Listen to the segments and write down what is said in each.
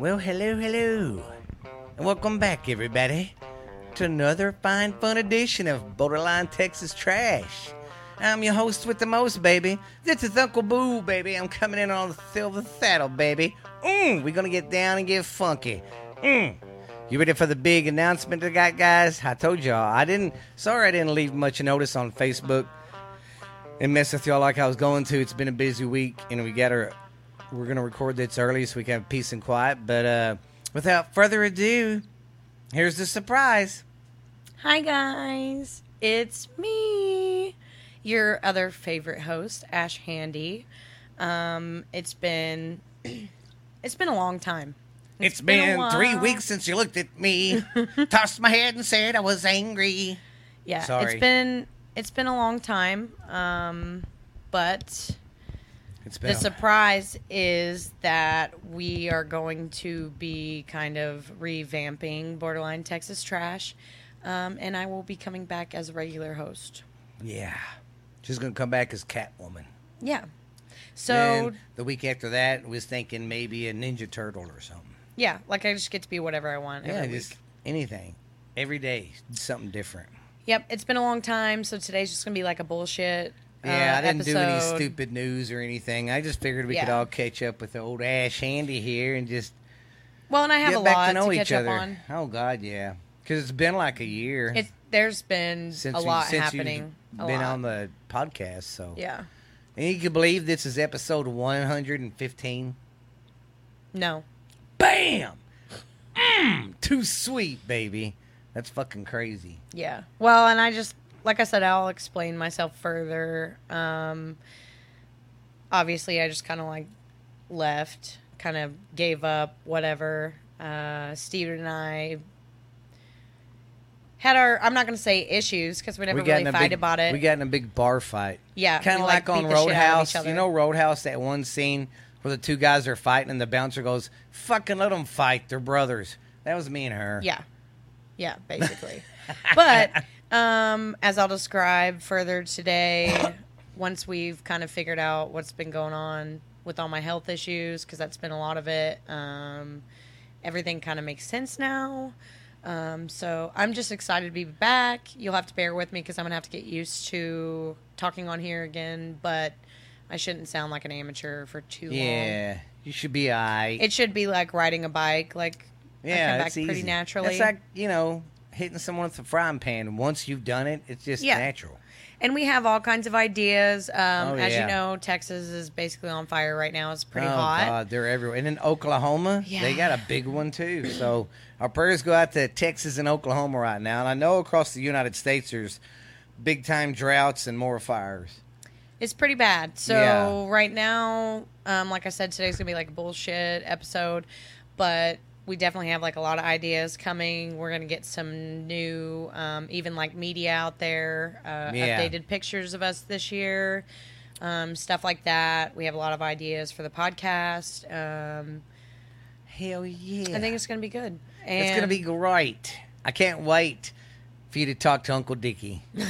Well, hello, hello. And welcome back, everybody, to another fine, fun edition of Borderline Texas Trash. I'm your host with the most, baby. This is Uncle Boo, baby. I'm coming in on the silver saddle, baby. Mm, we're gonna get down and get funky. Mm. You ready for the big announcement I got, guys? I told y'all. I didn't. Sorry, I didn't leave much notice on Facebook and mess with y'all like I was going to. It's been a busy week, and we got our. We're gonna record this early so we can have peace and quiet. But uh, without further ado, here's the surprise. Hi, guys. It's me, your other favorite host, Ash Handy. Um, it's been it's been a long time. it's been been three weeks since you looked at me, tossed my head, and said I was angry. Yeah, Sorry. it's been it's been a long time. Um, but It's been. the surprise is that we are going to be kind of revamping Borderline Texas Trash, um, and I will be coming back as a regular host. yeah, she's gonna come back as Catwoman. Yeah. So Then the week after that, was thinking maybe a Ninja Turtle or something. yeah, like I just get to be whatever I want. Yeah, every just week. anything, every day, something different. Yep, it's been a long time, so today's just gonna be like a bullshit. Yeah, uh, I didn't do any stupid news or anything. I just figured we could all catch up with the old Ash Handy here and just Well, and I have a lot to know catch each other. on. Oh God, yeah, because it's been like a year It's there's been since a lot since happening. You've been lot. on the podcast, so yeah. And you can believe this is episode one hundred and fifteen. No. Bam! Mm, too sweet, baby. That's fucking crazy. Yeah. Well, and I just like I said, I'll explain myself further. Um, obviously, I just kind of like left, kind of gave up, whatever. Uh, Steven and I had our. I'm not going to say issues because we never got really fight big, about it. We got in a big bar fight. yeah. kind of like, on beat the shit out of Roadhouse. You know Roadhouse, that one scene where the two guys are fighting and the bouncer goes, "Fucking let them fight. They're brothers." That was me and her. Yeah. Yeah, basically. but um, as I'll describe further today, once we've kind of figured out what's been going on with all my health issues, because that's been a lot of it, um, everything kind of makes sense now. Um, so I'm just excited to be back. You'll have to bear with me because I'm going to have to get used to talking on here again, but I shouldn't sound like an amateur for too long. Yeah, you should be I. It should be like riding a bike, like I yeah, come back pretty easy. naturally. It's like you know hitting someone with a frying pan. Once you've done it, it's just Yeah. natural. And we have all kinds of ideas. Um, Oh, As yeah. you know, Texas is basically on fire right now. It's pretty oh, hot. God, they're everywhere. And in Oklahoma, Yeah. they got a big one too. So our prayers go out to Texas and Oklahoma right now. And I know across the United States there's big time droughts and more fires. It's pretty bad. So Yeah. right now, um, like I said, today's gonna be like a bullshit episode, but we definitely have like a lot of ideas coming. We're gonna get some new, um, even like media out there, uh, Yeah. updated pictures of us this year, um, stuff like that. We have a lot of ideas for the podcast. Um, Hell yeah! I think it's gonna be good. And it's gonna be great. I can't wait for you to talk to Uncle Dickie.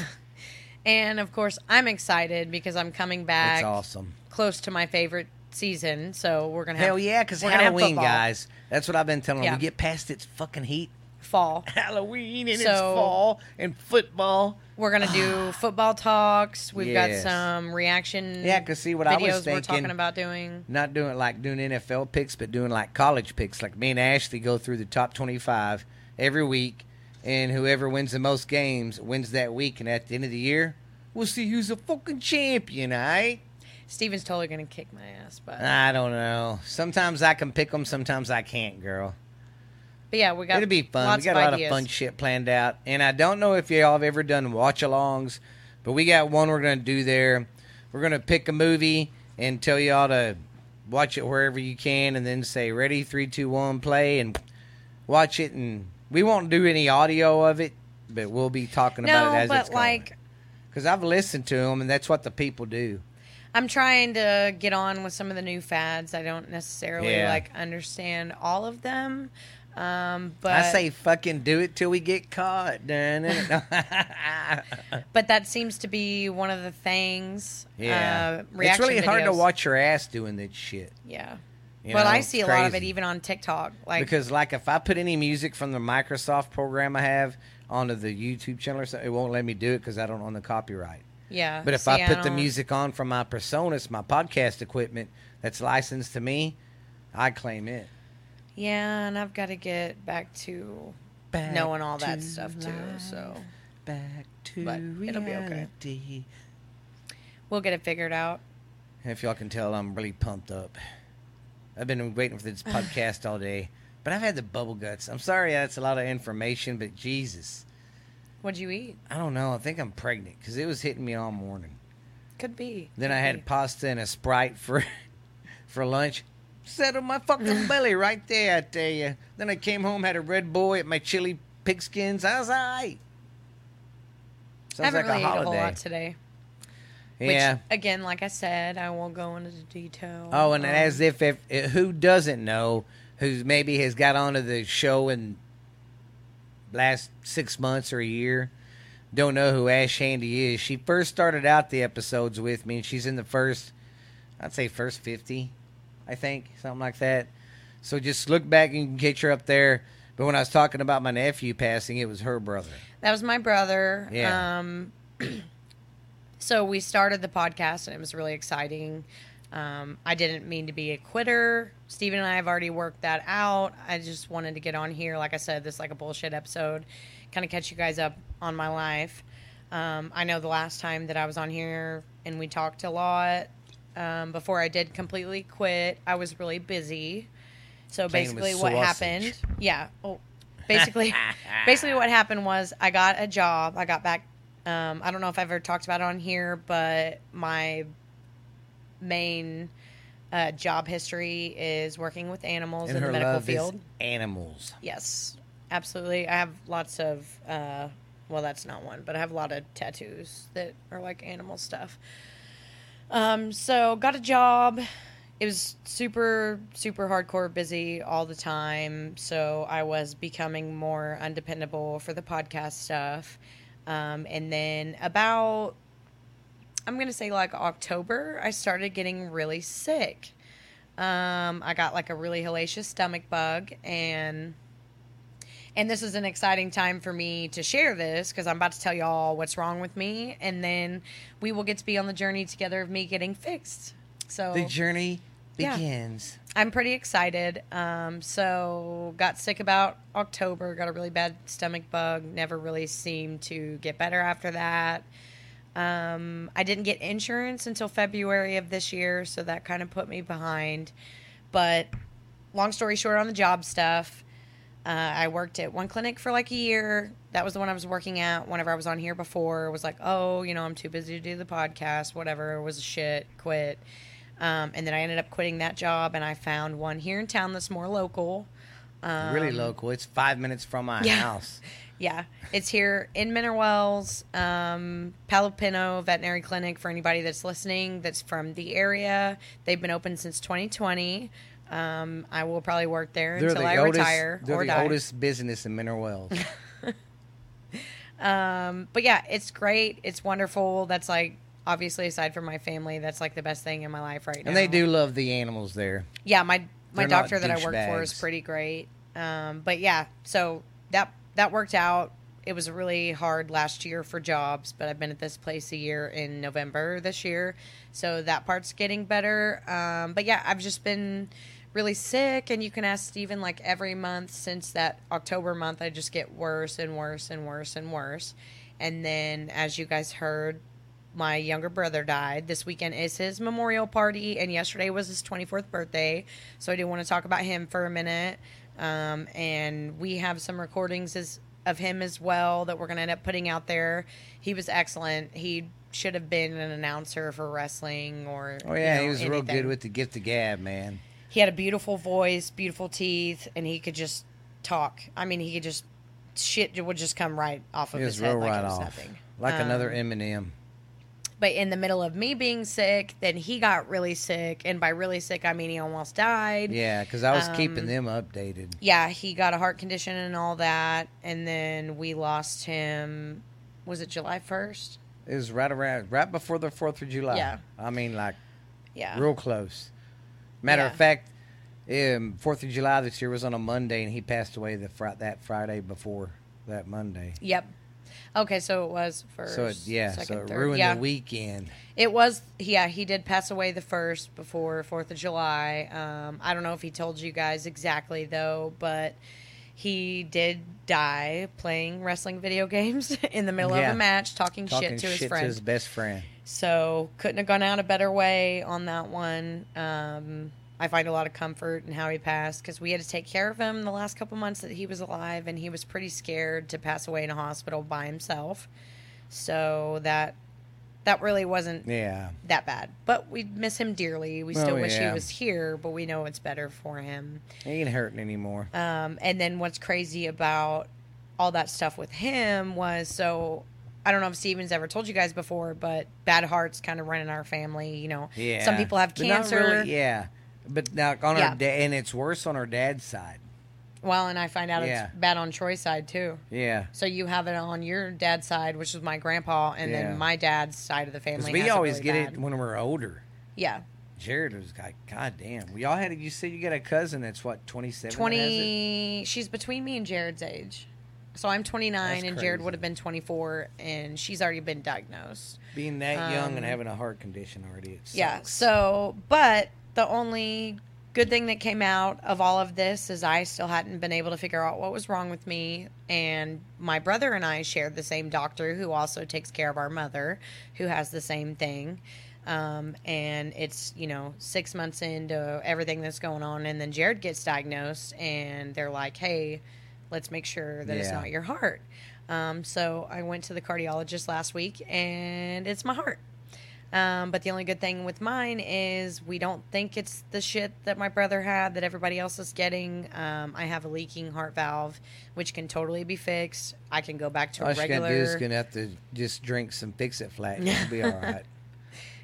And of course, I'm excited because I'm coming back That's awesome. close to my favorite season. So we're gonna have Hell yeah, because Halloween, guys. That's what I've been telling them. We get past its fucking heat. fall. Halloween and it's fall and football. We're gonna do football talks. We've Yes. got some reaction. Yeah, 'cause see, what I was we're thinking- talking about doing. Not doing like doing NFL picks, but doing like college picks. Like me and Ashley go through the top twenty-five every week, and whoever wins the most games wins that week. And at the end of the year, we'll see who's a fucking champion. All right? Steven's totally gonna kick my ass, but I don't know. Sometimes I can pick them, sometimes I can't, girl. but yeah, we got It'll be fun. We got a lot ideas. of fun shit planned out. And I don't know if y'all have ever done watch alongs, but we got one we're going to do there. We're going to pick a movie and tell y'all to watch it wherever you can and then say, ready, three, two, one, play, and watch it. And we won't do any audio of it, but we'll be talking No, about it as but it's like Because I've listened to them, and that's what the people do. I'm trying to get on with some of the new fads. I don't necessarily Yeah. like understand all of them. Um, but I say fucking do it till we get caught. But that seems to be one of the things. yeah. uh, it's really hard to watch your ass doing that shit. Yeah, You but know, I see a lot of it even on TikTok. Like, because like if I put any music from the Microsoft program I have onto the YouTube channel or something, it won't let me do it because I don't own the copyright. Yeah. But if see, I put the music on from my PreSonus, my podcast equipment that's licensed to me, I claim it. yeah, and I've got to get back to Back knowing all that to stuff too. So back to But it'll be okay. reality. we'll get it figured out. If y'all can tell, I'm really pumped up. I've been waiting for this podcast all day, but I've had the bubble guts. I'm sorry that's a lot of information, but Jesus, What'd you eat? I don't know. I think I'm pregnant because it was hitting me all morning. Could be. Then Could I had be. pasta and a sprite for for lunch. Settled my fucking belly right there, I tell you. Then I came home, had a Red Bull at my chili pigskins. I was alright. I haven't like really a ate a whole lot today. yeah. Which, again, like I said, I won't go into detail. Oh, and Um, as if, if who doesn't know, who maybe has got onto the show in last six months or a year, don't know who Ash Handy is. She first started out the episodes with me, and she's in the first, I'd say first fifty, I think, something like that. So just look back and get her up there. But when I was talking about my nephew passing, it was her brother. That was my brother. Yeah. Um, so we started the podcast, and it was really exciting. Um, I didn't mean to be a quitter. Steven and I have already worked that out. I just wanted to get on here. Like I said, this is like a bullshit episode, kind of catch you guys up on my life. Um, I know the last time that I was on here and we talked a lot. Um, before I did completely quit, I was really busy. So Playing basically, what happened? Yeah. Oh, basically, basically what happened was I got a job. I got back. Um, I don't know if I've ever talked about it on here, but my main uh, job history is working with animals And in the medical field. animals. Yes, absolutely. I have lots of. Uh, well, that's not one, but I have a lot of tattoos that are like animal stuff. Um, so got a job. It was super, super hardcore busy all the time. So I was becoming more undependable for the podcast stuff. Um, and then about, I'm going to say like October, I started getting really sick. Um, I got like a really hellacious stomach bug and and this is an exciting time for me to share this because I'm about to tell y'all what's wrong with me, and then we will get to be on the journey together of me getting fixed. So The journey Yeah. begins. I'm pretty excited. Um, so got sick about October, got a really bad stomach bug, never really seemed to get better after that. Um, I didn't get insurance until February of this year, so that kind of put me behind. But long story short, on the job stuff, uh, I worked at one clinic for like a year. That was the one I was working at whenever I was on here before. It was like, oh, you know, I'm too busy to do the podcast, whatever. It was a shit, quit. Um, and then I ended up quitting that job and I found one here in town that's more local. Um, really local. It's five minutes from my yeah. house. Yeah, it's here in Mineral Wells, um, Palo Pinto Veterinary Clinic. For anybody that's listening, that's from the area, they've been open since 2020. Um, I will probably work there They're until the I oldest, retire They're or the die. oldest business in Mineral Wells. Um, but yeah, it's great. It's wonderful. That's like obviously aside from my family, that's like the best thing in my life right now. and they do love the animals there. Yeah, my my They're doctor that I work for is pretty great. Um, but yeah, so that that worked out. It was really hard last year for jobs, but I've been at this place a year in November this year, so that part's getting better. Um, but yeah, I've just been really sick, and you can ask Steven like every month since that October month, I just get worse and worse and worse and worse. And then, as you guys heard, my younger brother died. This weekend is his memorial party, and yesterday was his 24th birthday. So I do want to talk about him for a minute. Um, and we have some recordings as, of him as well that we're going to end up putting out there. He was excellent. He should have been an announcer for wrestling or. Oh yeah, you know, he was real good with the gift of gab, man. He had a beautiful voice, beautiful teeth, and he could just talk. I mean, he could just. Shit would just come right off of his head like right it was off, nothing. like Um, another Eminem. But in the middle of me being sick, then he got really sick, and by really sick, I mean he almost died. Yeah, because I was um, keeping them updated. Yeah, he got a heart condition and all that, and then we lost him. Was it July first? It was right around, right before the Fourth of July. Yeah. I mean, like Yeah. real close. Matter Yeah. of fact, Um, Fourth of July this year was on a Monday, and he passed away the fr- that Friday before that Monday. Yep. Okay, so it was first. So it, yeah, second, so it third. ruined yeah. the weekend. It was, yeah, he did pass away the first before Fourth of July. Um, I don't know if he told you guys exactly though, but he did die playing wrestling video games in the middle Yeah. of a match, talking, Talking shit to his friend. to his best friend. So couldn't have gone out a better way on that one. Um, I find a lot of comfort in how he passed because we had to take care of him the last couple months that he was alive, and he was pretty scared to pass away in a hospital by himself. So that that really wasn't Yeah, that bad, but we miss him dearly. We still Oh, wish yeah. he was here, but we know it's better for him. he ain't hurting anymore. Um, and then what's crazy about all that stuff with him was so I don't know if Steven's ever told you guys before, but bad hearts kind of run in our family. You know, Yeah, some people have cancer. really- yeah, but now on Yeah. our da- and it's worse on our dad's side. Well, and I find out Yeah. it's bad on Troy's side too. Yeah, So you have it on your dad's side, which is my grandpa, and Yeah. then my dad's side of the because family. we has always really get bad. it when we're older. Yeah, Jared was like, God damn. We all had it. You said you got a cousin that's what, 27? that has it? twenty. She's between me and Jared's age. So I'm 29, That's and Jared crazy. would have been 24, and she's already been diagnosed. Being that young and Um, having a heart condition already. It Yeah. So, but the only good thing that came out of all of this is I still hadn't been able to figure out what was wrong with me. And my brother and I shared the same doctor who also takes care of our mother, who has the same thing. Um, and it's, you know, six months into everything that's going on. And then Jared gets diagnosed, and they're like, hey, let's make sure that it's not your heart. Um, so I went to the cardiologist last week, and it's my heart. Um, but the only good thing with mine is we don't think it's the shit that my brother had that everybody else is getting. Um, I have a leaking heart valve, which can totally be fixed. I can go back to all a she's going to do is regular. going to have to just drink some fix it flat. It'll be all right.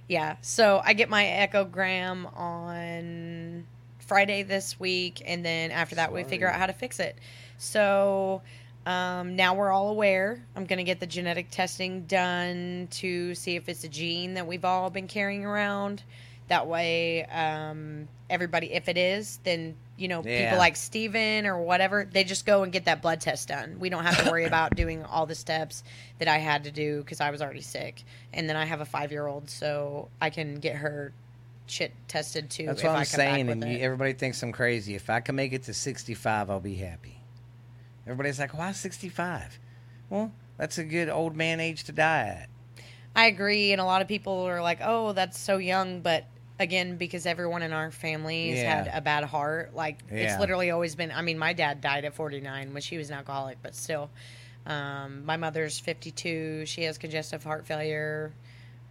Yeah. So I get my echogram on Friday this week, and then after that, we figure out how to fix it. So um, now we're all aware. I'm going to get the genetic testing done to see if it's a gene that we've all been carrying around. That way, um, everybody, if it is, then you know Yeah. people like Steven or whatever, they just go and get that blood test done. We don't have to worry about doing all the steps that I had to do because I was already sick. And then I have a five year old, so I can get her shit tested too. That's what I'm saying. And you, everybody thinks I'm crazy. If I can make it to 65, I'll be happy. Everybody's like, why 65? Well, that's a good old man age to die at. I agree, and a lot of people are like, "Oh, that's so young," but again, because everyone in our family has Yeah. had a bad heart, like it's literally always been. I mean, my dad died at 49 when she was an alcoholic, but still, um, my mother's 52. She has congestive heart failure.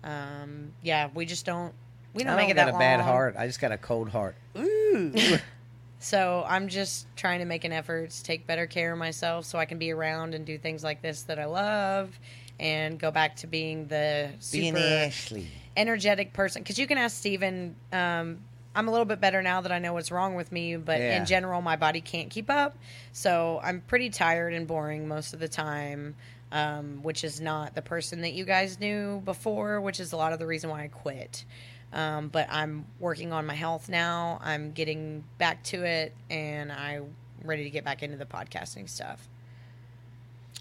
Um, yeah, we just don't. We don't I make don't it got that a bad heart. I just got a cold heart. Ooh. So I'm just trying to make an effort to take better care of myself so I can be around and do things like this that I love and go back to being the Being super Ashley. energetic person. Because you can ask Steven, um, I'm a little bit better now that I know what's wrong with me, but Yeah. in general, my body can't keep up. So I'm pretty tired and boring most of the time, um, which is not the person that you guys knew before, which is a lot of the reason why I quit. Um, but I'm working on my health now. I'm getting back to it, and I'm ready to get back into the podcasting stuff.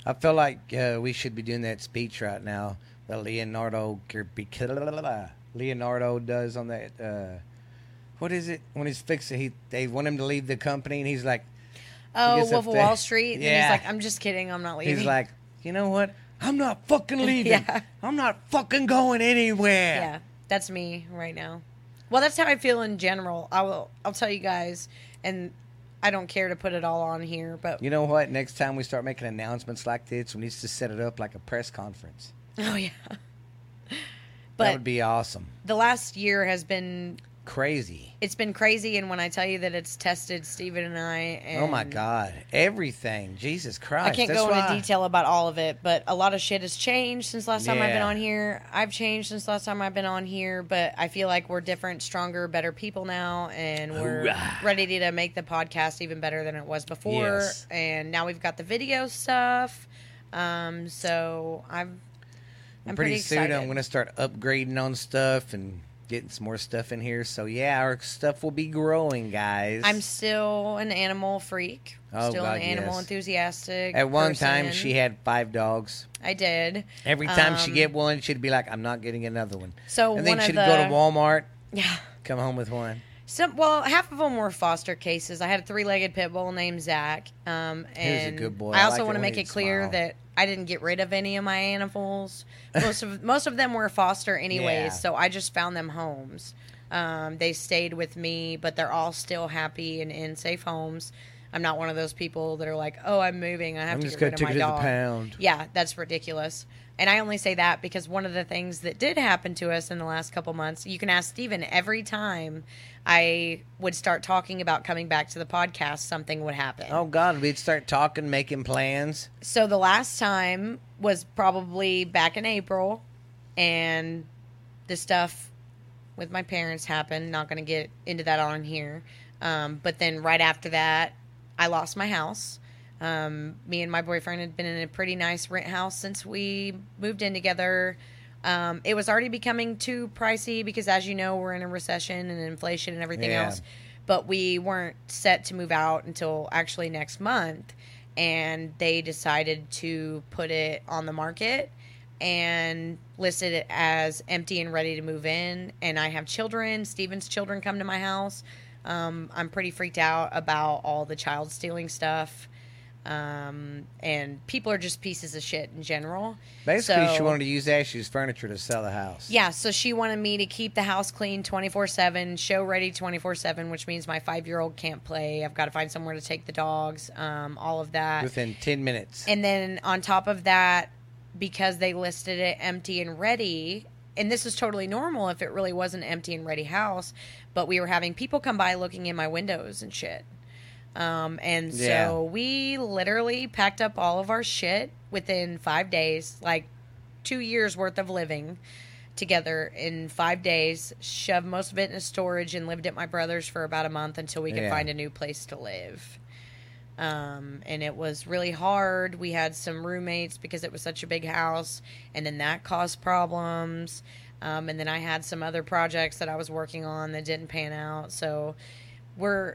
I feel like uh, we should be doing that speech right now that Leonardo Leonardo does on that. Uh, what is it when he's fixing? He they want him to leave the company, and he's like, Oh, gets Wolf of. Wall Street. And Yeah. he's like, I'm just kidding. I'm not leaving. he's like, you know what? I'm not fucking leaving. Yeah. I'm not fucking going anywhere. Yeah, that's me right now. Well, that's how I feel in general. I will. I'll tell you guys, and I don't care to put it all on here, but You know what? Next time we start making announcements like this, we need to set it up like a press conference. oh yeah. that But would be awesome. the last year has been Crazy. it's been crazy, and when I tell you that it's tested Stephen and I, and oh my God! Everything. Jesus Christ! I can't That's go why- into detail about all of it, but a lot of shit has changed since last time I've been on here. I've changed since last time I've been on here, but I feel like we're different, stronger, better people now, and we're Hoorah. ready to make the podcast even better than it was before. Yes. And now we've got the video stuff. Um, so I'm I'm pretty, pretty, soon excited. I'm going to start upgrading on stuff and getting some more stuff in here. So yeah, our stuff will be growing, guys. I'm still an animal freak. Oh, still God, an animal yes. enthusiastic. At one time, she had five dogs. I did. Every time she Um, get one, she'd be like, "I'm not getting another one." So and then she'd the go to Walmart, yeah. come home with one. Some well, half of them were foster cases. I had a three-legged pit bull named Zach. Um, He was a and good boy. I I also liked it want to make it clear smile. that I didn't get rid of any of my animals. Most of most of them were foster anyways, Yeah. so I just found them homes. Um, they stayed with me, but they're all still happy and in safe homes. I'm not one of those people that are like, "Oh, I'm moving. I have I'm to get rid of my it as a dog." pound. Yeah, that's ridiculous. And I only say that because one of the things that did happen to us in the last couple months, you can ask Steven every time I would start talking about coming back to the podcast, something would happen. Oh God, we'd start talking, making plans. So the last time was probably back in April, and the stuff with my parents happened. Not going to get into that on here. Um, but then right after that, I lost my house. Um, me and my boyfriend had been in a pretty nice rent house since we moved in together. Um, it was already becoming too pricey because, as you know, we're in a recession and inflation and everything Yeah. else. But we weren't set to move out until actually next month. And they decided to put it on the market and listed it as empty and ready to move in. And I have children. Steven's children come to my house. Um, I'm pretty freaked out about all the child stealing stuff. Um, and people are just pieces of shit in general. Basically, she wanted to use Ashley's furniture to sell the house. Yeah, so she wanted me to keep the house clean 24 7, show ready 24 7, which means my five year old can't play. I've got to find somewhere to take the dogs, um, all of that. within ten minutes. And then on top of that, because they listed it empty and ready, and this is totally normal if it really was an empty and ready house, but we were having people come by looking in my windows and shit. Um, and so Yeah. we literally packed up all of our shit within five days, like two years worth of living together in five days, shoved most of it in storage, and lived at my brother's for about a month until we could Yeah. find a new place to live um, and it was really hard. We had some roommates because it was such a big house, and then that caused problems. Um, and then I had some other projects that I was working on that didn't pan out. So we're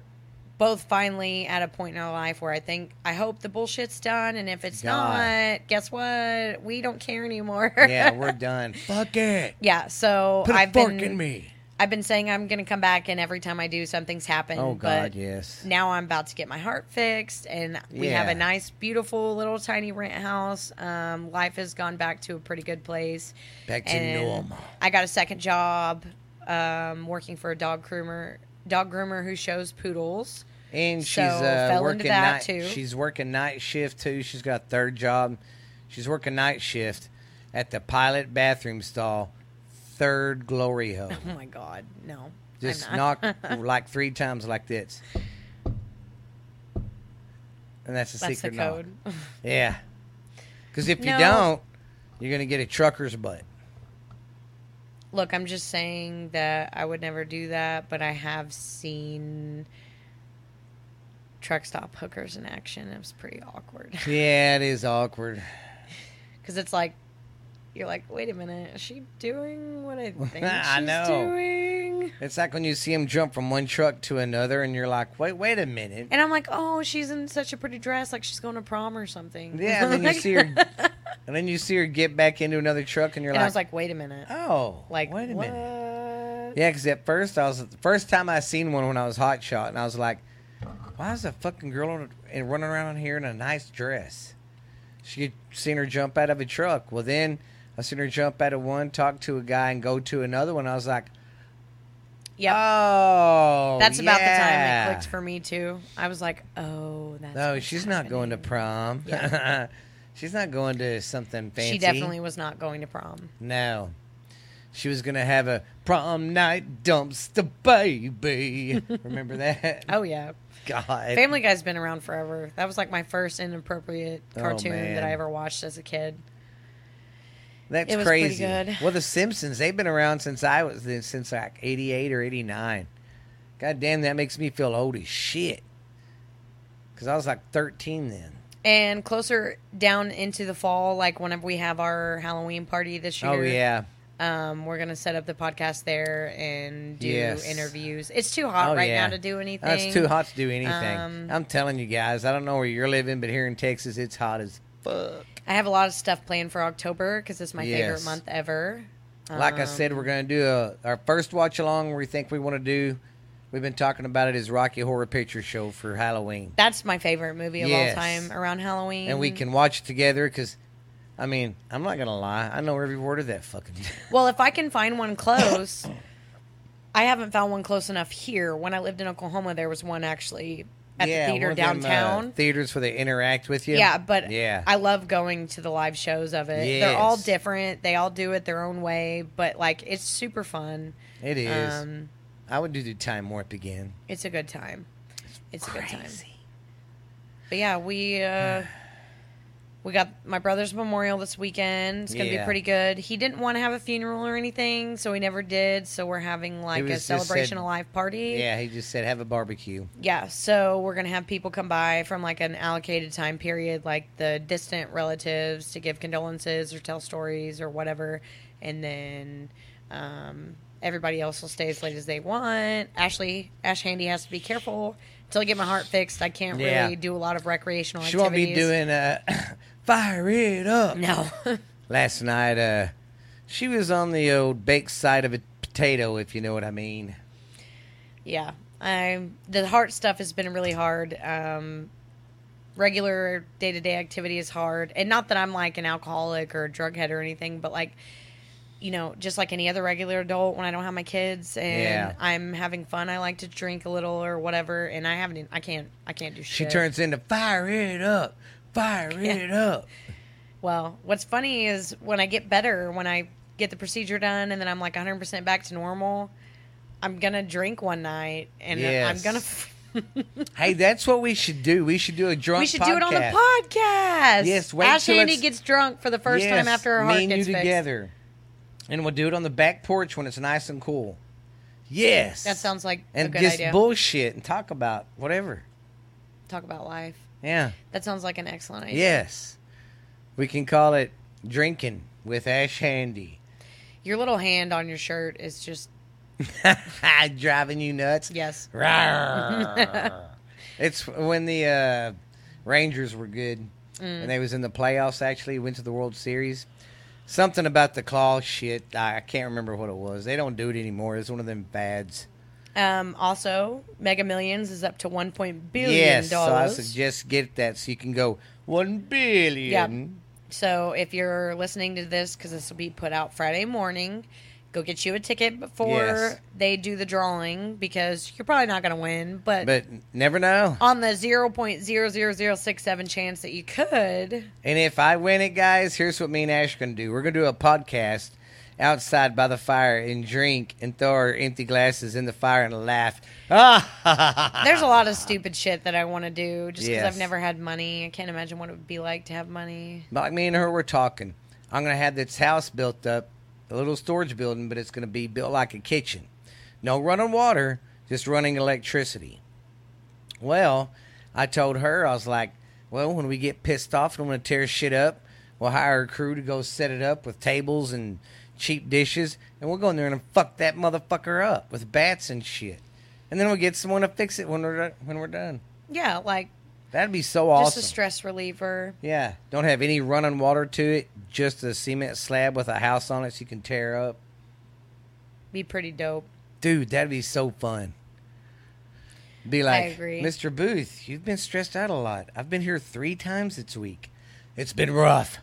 both finally at a point in our life where I think I hope the bullshit's done, and if it's God. not, guess what? We don't care anymore. yeah, we're done. Fuck it. yeah. So Put a I've fork been in me. I've been saying I'm going to come back, and every time I do, something's happened. Oh God, but yes. now I'm about to get my heart fixed, and we have Yeah. a nice, beautiful little tiny rent house. Um, life has gone back to a pretty good place. Back to And normal. I got a second job um, working for a dog groomer, dog groomer who shows poodles. And she's So, uh, fell into working that, night. too. She's working night shift too. She's got a third job. She's working night shift at the pilot bathroom stall, third glory hole. Oh my God, no! Just knock like three times like this. And that's the That's the secret knock. code. Yeah. Because if you No. don't, you're going to get a trucker's butt. Look, I'm just saying that I would never do that, but I have seen truck stop hookers in action. It was pretty awkward. Yeah, it is awkward. Because it's like, you're like, wait a minute, is she doing what I think I she's know. doing? It's like when you see them jump from one truck to another, and you're like, wait, wait a minute. And I'm like, oh, she's in such a pretty dress, like she's going to prom or something. Yeah, and then you see her, and then you see her get back into another truck, and you're and I was like, wait a minute, oh, like wait a what? minute. Yeah, because at first I was the first time I seen one when I was hot shot, and I was like, why is a fucking girl on and running around here in a nice dress? She had seen her jump out of a truck. Well, then I seen her jump out of one, talk to a guy, and go to another one. I was like, Yep. oh, that's about the time it clicked for me too. I was like, oh, that's. No, she's not going to prom. Yeah. she's not going to something fancy. She definitely was not going to prom. No. She was going to have a prom night dumpster baby. Remember that? Oh yeah, God. Family Guy's been around forever. That was like my first inappropriate Oh, cartoon man. that I ever watched as a kid. That's it was pretty crazy. good. Well, The Simpsons, they've been around since I was since like 88 or 89. God damn, that makes me feel old as shit. Because I was like 13 then. And closer down into the fall, like whenever we have our Halloween party this year. Oh, yeah. Um, we're gonna set up the podcast there and do Yes. interviews. It's too hot Oh, right yeah. now to do anything. Oh, it's too hot to do anything. Um, I'm telling you guys, I don't know where you're living, but here in Texas, it's hot as fuck. I have a lot of stuff planned for October because it's my favorite month ever. Like I Um, said, we're going to do a, our first watch along we think we want to do. We've been talking about it is Rocky Horror Picture Show for Halloween. That's my favorite movie of Yes. all time around Halloween. And we can watch it together because, I mean, I'm not going to lie. I know every word of that fucking. Well, if I can find one close, I haven't found one close enough here. When I lived in Oklahoma, there was one actually at yeah, the theater of them, uh, downtown. theaters where they interact with you. yeah, but yeah, I love going to the live shows of it. They're all different. They all do it their own way, but like it's super fun. it is. Um, I would do the time warp again. it's a good time. It's a good time. But yeah, we uh we got my brother's memorial this weekend. It's gonna Yeah. be pretty good. He didn't want to have a funeral or anything, so he never did. So we're having like was a just celebration of life party. Yeah, he just said have a barbecue. Yeah, so we're gonna have people come by from like an allocated time period, like the distant relatives, to give condolences or tell stories or whatever, and then um, everybody else will stay as late as they want. Ashley Ash Handy has to be careful until I get my heart fixed. I can't Yeah. really do a lot of recreational She won't activities. be doing uh, fire it up. no. Last night, uh, she was on the old baked side of a potato, if you know what I mean. yeah, I the heart stuff has been really hard. Um, regular day to day activity is hard, and not that I'm like an alcoholic or a drug head or anything, but like you know, just like any other regular adult, when I don't have my kids and Yeah. I'm having fun, I like to drink a little or whatever, and I haven't, I can't, I can't do shit. She turns into fire it up, fire it up. Well, what's funny is when I get better, when I get the procedure done, and then I'm like 100 percent back to normal, I'm gonna drink one night, and Yes. I'm gonna. Hey, that's what we should do. We should do a drunk. we should do it on the podcast. podcast. Yes, wait Ash it's- gets drunk for the first time after her heart and gets you fixed. together, and we'll do it on the back porch when it's nice and cool. Yes, That sounds like a and just idea. bullshit and talk about whatever. Talk about life. Yeah. That sounds like an excellent idea. Yes, we can call it drinking with Ash Handy. Your little hand on your shirt is just Driving you nuts. yes. It's when the uh, Rangers were good Mm. and they was in the playoffs. Actually, went to the World Series. Something about the claw shit. I I can't remember what it was. They don't do it anymore. It's one of them fads. Um, also, Mega Millions is up to one point billion yes, so I suggest get that so you can go one billion. So if you're listening to this, because this will be put out Friday morning, go get you a ticket before Yes. they do the drawing because you're probably not going to win. But, But never know. on the 0.00067 chance that you could, And if I win it, guys, here's what me and Ash are gonna do. We're gonna do a podcast outside by the fire and drink and throw our empty glasses in the fire and laugh. There's a lot of stupid shit that I want to do just because Yes. I've never had money. I can't imagine what it would be like to have money. like me and her were talking. I'm gonna have this house built up, a little storage building, but it's gonna be built like a kitchen. No running water, just running electricity. Well, I told her I was like, well, when we get pissed off and I'm gonna tear shit up, we'll hire a crew to go set it up with tables and cheap dishes, and we'll go in there and fuck that motherfucker up with bats and shit. And then we'll get someone to fix it when we're when we're done. Yeah, like That'd be so awesome. just a stress reliever. Yeah, don't have any running water to it. Just a cement slab with a house on it, so you can tear up. Be pretty dope. Dude, that'd be so fun. Be like. Mr. Booth, you've been stressed out a lot. I've been here three times this week. It's been rough,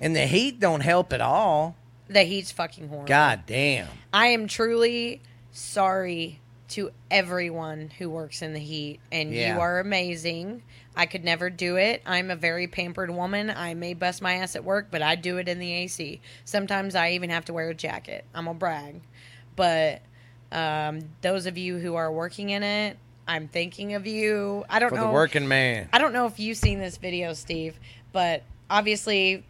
and the heat don't help at all. The heat's fucking horrible. God damn. I am truly sorry to everyone who works in the heat, and Yeah. you are amazing. I could never do it. I'm a very pampered woman. I may bust my ass at work, but I do it in the AC. Sometimes I even have to wear a jacket. I'm a brag. But um, those of you who are working in it, I'm thinking of you. I don't For know. the working man. I don't know if you've seen this video, Steve, but obviously,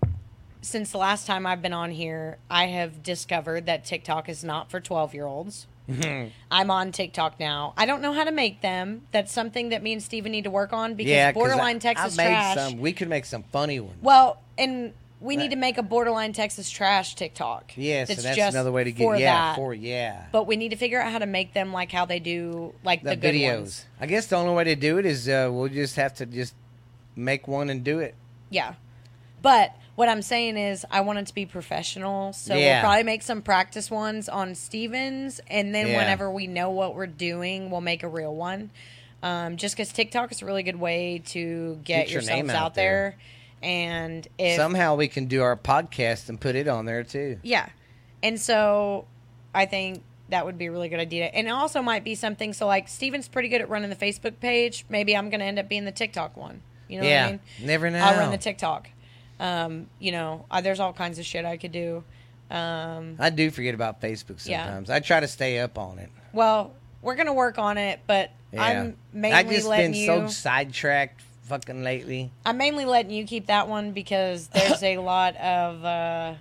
since the last time I've been on here, I have discovered that TikTok is not for 12 year olds. I'm on TikTok now. I don't know how to make them. That's something that me and Steven need to work on because yeah, borderline I, Texas I made trash. some. We could make some funny ones. Well, and we need to make a borderline Texas trash TikTok. Yes, that's and that's just another way to get for yeah that. for yeah But we need to figure out how to make them like how they do like the, the, good videos. I guess the only way to do it is uh, we'll just have to just make one and do it. Yeah. But what I'm saying is I want it to be professional. So Yeah. we'll probably make some practice ones on Stevens and then Yeah. whenever we know what we're doing, we'll make a real one. Um, just because TikTok is a really good way to get, Get your yourselves out, out there. And if Somehow we can do our podcast and put it on there too. Yeah. And so I think that would be a really good idea. And it also might be something so like Steven's pretty good at running the Facebook page. Maybe I'm gonna end up being the TikTok one. You know yeah, what I mean? never know. I'll run the TikTok. Um, you know, uh, there's all kinds of shit I could do. Um, I do forget about Facebook Yeah. sometimes. I try to stay up on it. well, we're gonna work on it, but Yeah. I'm mainly I just letting been you. so sidetracked fucking lately. I'm mainly letting you keep that one because there's a lot of uh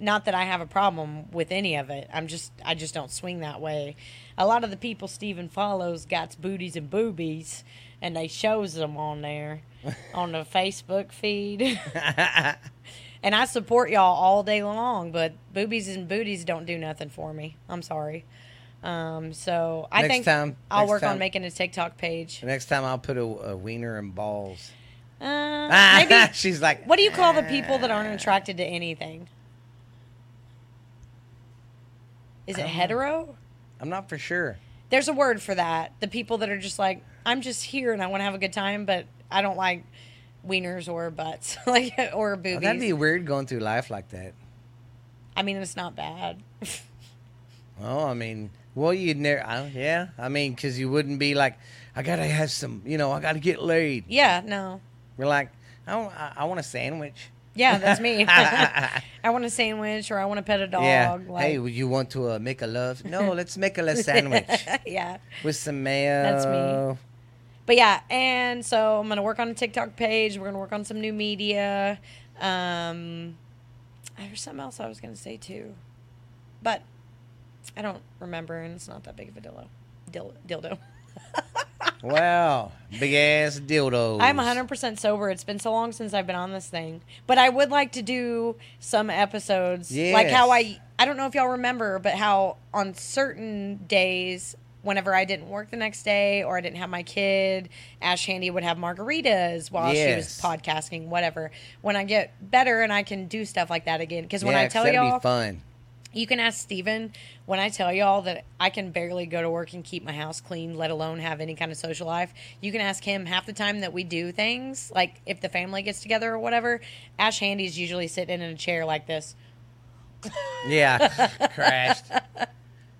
not that I have a problem with any of it. I'm just I just don't swing that way. A lot of the people Steven follows got booties and boobies and they shows them on there on the Facebook feed. and I support y'all all day long, but boobies and booties don't do nothing for me. I'm sorry. Um, so I Next think time- I'll work on making a TikTok page. Next time I'll put a, a wiener and balls. Uh, maybe She's like, What do you call the people that aren't attracted to anything? Is it hetero? I'm not for sure. There's a word for that. The people that are just like, I'm just here and I want to have a good time, but I don't like wieners or butts, like or Oh, boobies. that'd be weird going through life like that. I mean, it's not bad. Oh, I mean, well, you'd never, I, yeah. I mean, because you wouldn't be like, I gotta have some, you know, I gotta get laid. yeah, no. We're like, I, want- I, I want a sandwich. Yeah, that's me. I want a sandwich or I want to pet a dog. yeah. Like, hey, would you want to uh, make a love? No, let's make a love sandwich yeah. with some mayo. That's me. But yeah, and so I'm gonna work on a TikTok page. We're gonna work on some new media. Um, there's something else I was gonna say too, but I don't remember, and it's not that big of a dildo. Dil- dildo. Wow, big ass dildos. I'm 100% sober. It's been so long since I've been on this thing, but I would like to do some episodes, like how I I don't know if y'all remember, but how on certain days. Whenever I didn't work the next day or I didn't have my kid, Ash Handy would have margaritas while she was Yes. podcasting, whatever. When I get better and I can do stuff like that again. Because when I tell that'd y'all, be fun. you can ask Steven when I tell y'all that I can barely go to work and keep my house clean, let alone have any kind of social life. You can ask him half the time that we do things, like if the family gets together or whatever. Ash Handy's usually sitting in a chair like this. Yeah, crashed.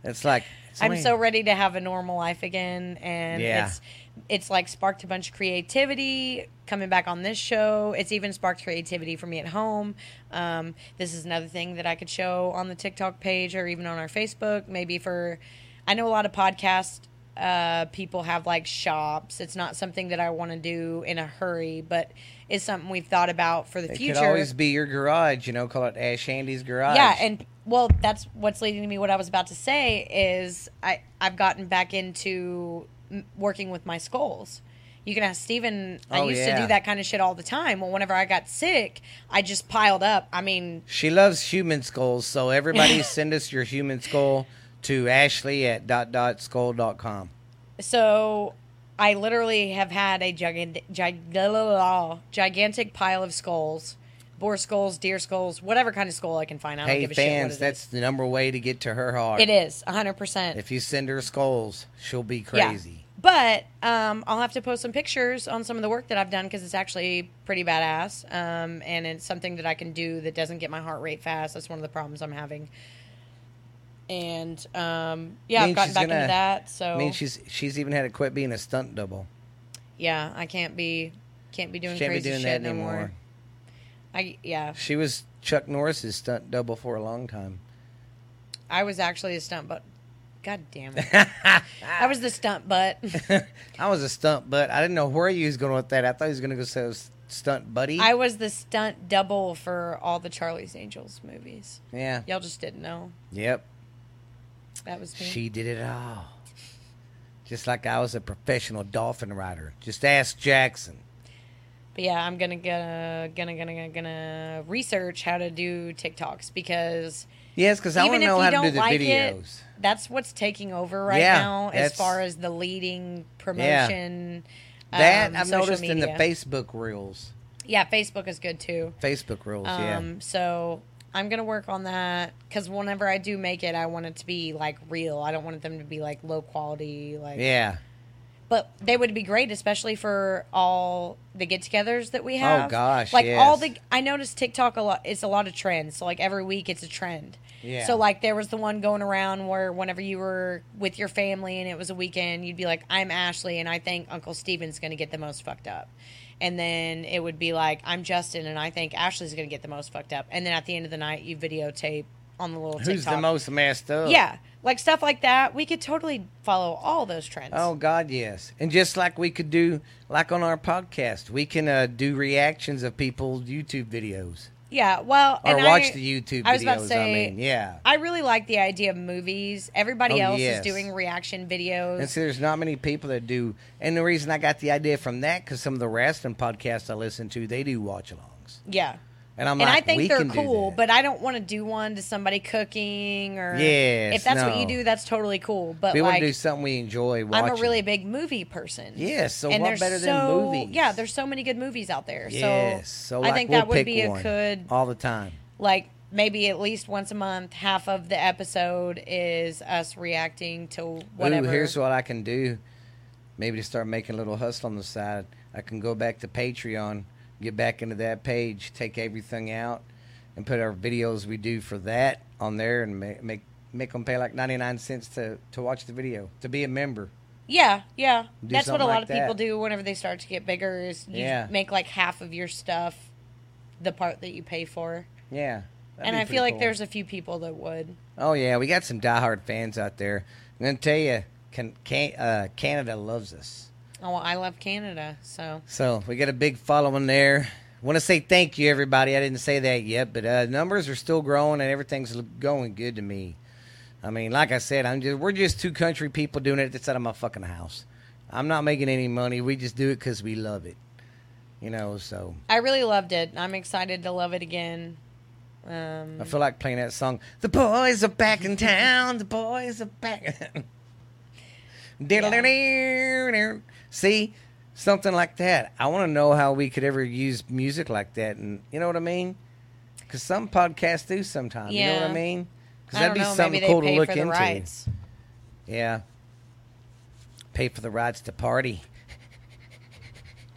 It's like I'm so ready to have a normal life again, and Yeah. it's it's like sparked a bunch of creativity coming back on this show. It's even sparked creativity for me at home. Um, this is another thing that I could show on the TikTok page or even on our Facebook. Maybe for I know a lot of podcast uh, people have like shops. It's not something that I want to do in a hurry, but it's something we've thought about for the It future. could always be your garage, you know. Call it Ash Handy's garage. Yeah, and well, that's what's leading to me. What I was about to say is I I've gotten back into working with my skulls. You can ask Steven. I Oh, used to do that kind of shit all the time. Well, whenever I got sick, I just piled up. I mean, she loves human skulls, so everybody send us your human skull to Ashley at dot dot skull dot com. so I literally have had a gigantic, gigantic pile of skulls, boar skulls, deer skulls, whatever kind of skull I can find. I don't Hey give a shit fans, it that's is. the number way to get to her heart. It is hundred percent. If you send her skulls, she'll be crazy. But um, I'll have to post some pictures on some of the work that I've done because it's actually pretty badass. Um, and it's something that I can do that doesn't get my heart rate fast. That's one of the problems I'm having. And um, yeah, I've gotten back gonna- into that. So I mean, she's she's even had to quit being a stunt double. yeah, I can't be can't be doing She can't be crazy doing shit that anymore. I yeah, She was Chuck Norris's stunt double for a long time. I was actually a stunt butt. God damn it! I was the stunt butt. I was a stunt, but I didn't know where he was going with that. I thought he was going to go say stunt buddy. I was the stunt double for all the Charlie's Angels movies. yeah. Y'all just didn't know Yep. That was me. She did it all. Just like I was a professional dolphin rider. Just ask Jackson. But yeah, I'm gonna gonna gonna gonna gonna research how to do TikToks because Yes, because I want even to if know you how to don't the like videos. it, that's what's taking over right Yeah, now as far as the leading promotion. Yeah. That um, I've noticed in the. Facebook reels. Yeah, Facebook is good too. Facebook reels, yeah. Um, so I'm gonna work on that because whenever I do make it, I want it to be like real. I don't want them to be like low quality, like. Yeah. But they would be great, especially for all the get-togethers that we oh, have. Oh, gosh, Like all the, I noticed TikTok a lot. It's a lot of trends. So like every week, it's a trend. Yeah. So like there was the one going around where whenever you were with your family and it was a weekend, you'd be like, "I'm Ashley, and I think Uncle Steven's going to get the most fucked up." And then it would be like, "I'm Justin, and I think Ashley's going to get the most fucked up." And then at the end of the night, you videotape on the little Who's TikTok. the most messed up? Yeah, like stuff like that. We could totally follow all those trends. Oh God, yes. And just like we could do, like on our podcast, we can uh, do reactions of people's YouTube videos yeah. Well, or and watch I, the YouTube I was videos. about to say, I mean, yeah. I really like the idea of movies. Everybody Oh, else yes. is doing reaction videos. And see, there's not many people that do. And the reason I got the idea from that because some of the wrestling podcasts I listen to, they do watch-alongs, yeah. And I'm and like, I think they're cool, but I don't want to do one to somebody cooking or Yes, if that's what you do, that's totally cool. But we want to do something we enjoy watching. I'm a really big movie person. yes. So and what better so, than movies? Yeah, there's so many good movies out there. yes. So, So I think we'll that would be a good all the time. like maybe at least once a month, half of the episode is us reacting to whatever. Ooh, here's what I can do. Maybe to start making a little hustle on the side. I can go back to Patreon, get back into that page, take everything out, and put our videos we do for that on there, and make make, make them pay like ninety nine cents to to watch the video to be a member. Yeah, yeah. Do That's what a lot like of people that. do whenever they start to get bigger is you Yeah. make like half of your stuff the part that you pay for. Yeah. and I feel like there's a few people that would. Oh yeah, we got some diehard fans out there. I'm gonna tell you, can, can, uh, Canada loves us. Oh, well, I love Canada, so So we got a big following there. Want to say thank you, everybody. I didn't say that yet, but uh, numbers are still growing and everything's going good to me. I mean, like I said, I'm just we're just two country people doing it outside of my fucking house. I'm not making any money. We just do it because we love it. You know, so I really loved it. I'm excited to love it again. Um, I feel like playing that song. The boys are back in town. The boys are back. See, something like that. I want to know how we could ever use music like that, and you know what I mean? Because some podcasts do sometimes. You know what I mean? Because that'd be know. something cool to look into. rights. Yeah. Pay for the rights to party.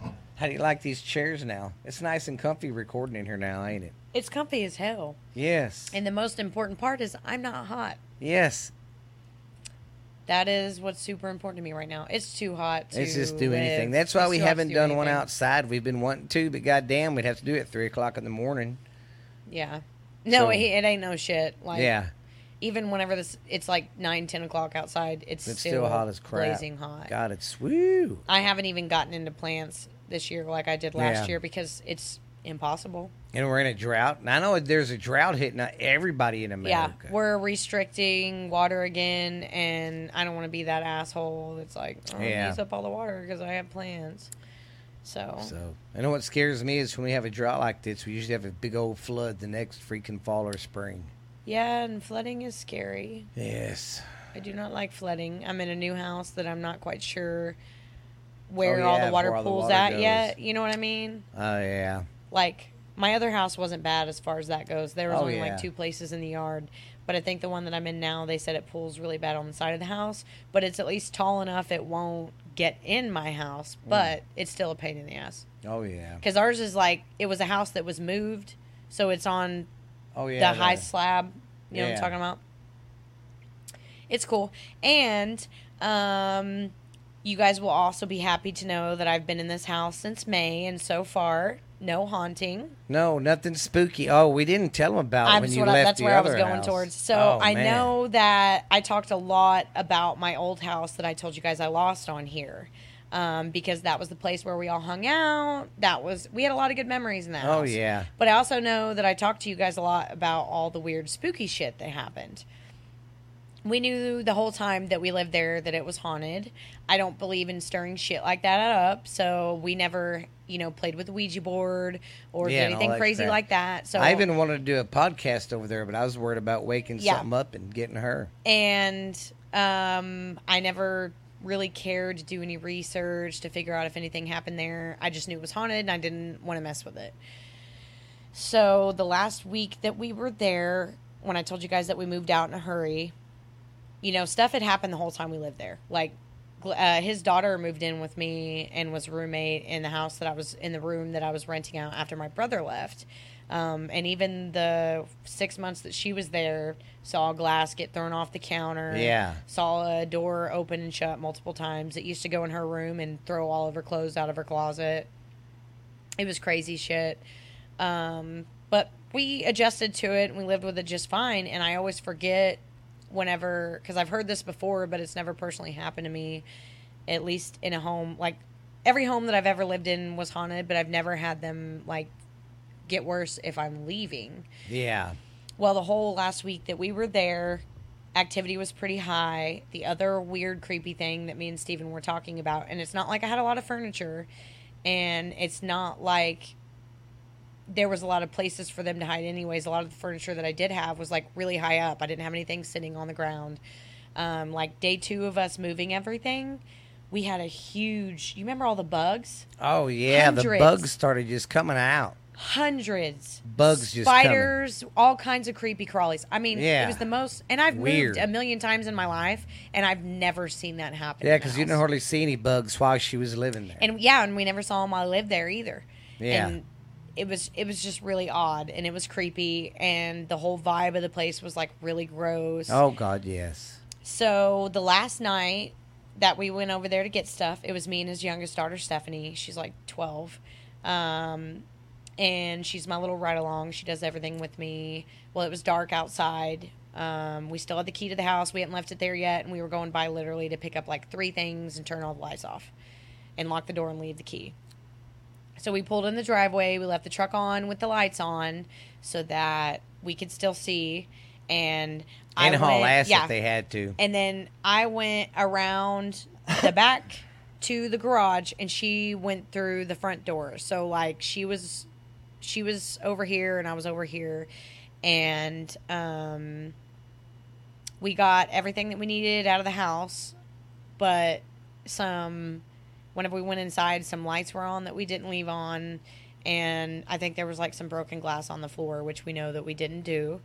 How do you like these chairs now? It's nice and comfy recording in here now, ain't it? It's comfy as hell. Yes. And the most important part is I'm not hot. yes. That is what's super important to me right now. It's too hot to Let's just do live. anything. That's why It's we too hot to haven't do done one outside. We've been wanting to, but goddamn, we'd have to do it at three o'clock in the morning. Yeah. No, So- it, it ain't no shit. Like yeah, even whenever this it's like nine, ten o'clock outside, it's, it's still, still hot as crap. blazing hot. God, it's woo. I haven't even gotten into plants this year like I did last Yeah. year because it's impossible. And we're in a drought. And I know there's a drought hitting everybody in America. Yeah, we're restricting water again, and I don't want to be that asshole that's like, oh, Yeah. use up all the water because I have plans. So, So I know what scares me is when we have a drought like this, we usually have a big old flood the next freaking fall or spring. yeah, and flooding is scary. Yes. I do not like flooding. I'm in a new house that I'm not quite sure oh, where Oh, all the water all the pools water at goes. yet. You know what I mean? Oh yeah. Like my other house wasn't bad as far as that goes. There was Oh, only yeah. like two places in the yard, but I think the one that I'm in now, they said it pulls really bad on the side of the house, but it's at least tall enough it won't get in my house, Mm. but it's still a pain in the ass. Oh yeah. Because ours is like it was a house that was moved, so it's on Oh yeah. the high slab. You know what I'm talking about? It's cool. And um, you guys will also be happy to know that I've been in this house since May, and so far, no haunting. No, nothing spooky. Oh, we didn't tell them about I'm when you left that's the where I was going house. towards. So Oh, I man. know that I talked a lot about my old house that I told you guys I lost on here. Um, because that was the place where we all hung out. That was we had a lot of good memories in that Oh house. yeah. But I also know that I talked to you guys a lot about all the weird spooky shit that happened. We knew the whole time that we lived there that it was haunted. I don't believe in stirring shit like that up, so we never, you know, played with the Ouija board or Yeah, did anything crazy crap. like that. So I even wanted to do a podcast over there, but I was worried about waking Yeah. something up and getting her. and um, I never really cared to do any research to figure out if anything happened there. I just knew it was haunted and I didn't want to mess with it. So the last week that we were there, when I told you guys that we moved out in a hurry, you know, stuff had happened the whole time we lived there. Like uh, his daughter moved in with me and was roommate in the house that I was in the room that I was renting out after my brother left. Um, and even the six months that she was there, saw glass get thrown off the counter. Yeah. Saw a door open and shut multiple times. It used to go in her room and throw all of her clothes out of her closet. It was crazy shit. Um, but we adjusted to it and we lived with it just fine. And I always forget whenever, because I've heard this before, but it's never personally happened to me, at least in a home. Like every home that I've ever lived in was haunted, but I've never had them like get worse if I'm leaving. Yeah. Well, the whole last week that we were there, activity was pretty high. The other weird, creepy thing that me and Steven were talking about, and it's not like I had a lot of furniture, and it's not like there was a lot of places for them to hide, anyways. A lot of the furniture that I did have was like really high up. I didn't have anything sitting on the ground. Um, like day two of us moving everything, we had a huge. You remember all the bugs? Oh yeah, the bugs started just coming out. hundreds Bugs spiders all kinds of creepy crawlies i mean Yeah. it was the most and i've Weird. moved a million times in my life and i've never seen that happen Yeah, because you didn't hardly see any bugs while she was living there. and yeah and we never saw them while i lived there either Yeah. and it was it was just really odd and it was creepy and the whole vibe of the place was like really gross oh God, yes. so the last night that we went over there to get stuff, it was me and his youngest daughter Stephanie. She's like twelve, um, and she's my little ride along. She does everything with me. Well, it was dark outside. Um, we still had the key to the house. We hadn't left it there yet, and we were going by literally to pick up like three things and turn all the lights off, and lock the door and leave the key. So we pulled in the driveway. We left the truck on with the lights on so that we could still see. And I And haul went- ass yeah. if they had to. And then I went around the back to the garage and she went through the front door. So like she was she was over here and I was over here and um we got everything that we needed out of the house, but some whenever we went inside some lights were on that we didn't leave on and I think there was like some broken glass on the floor, which we know that we didn't do.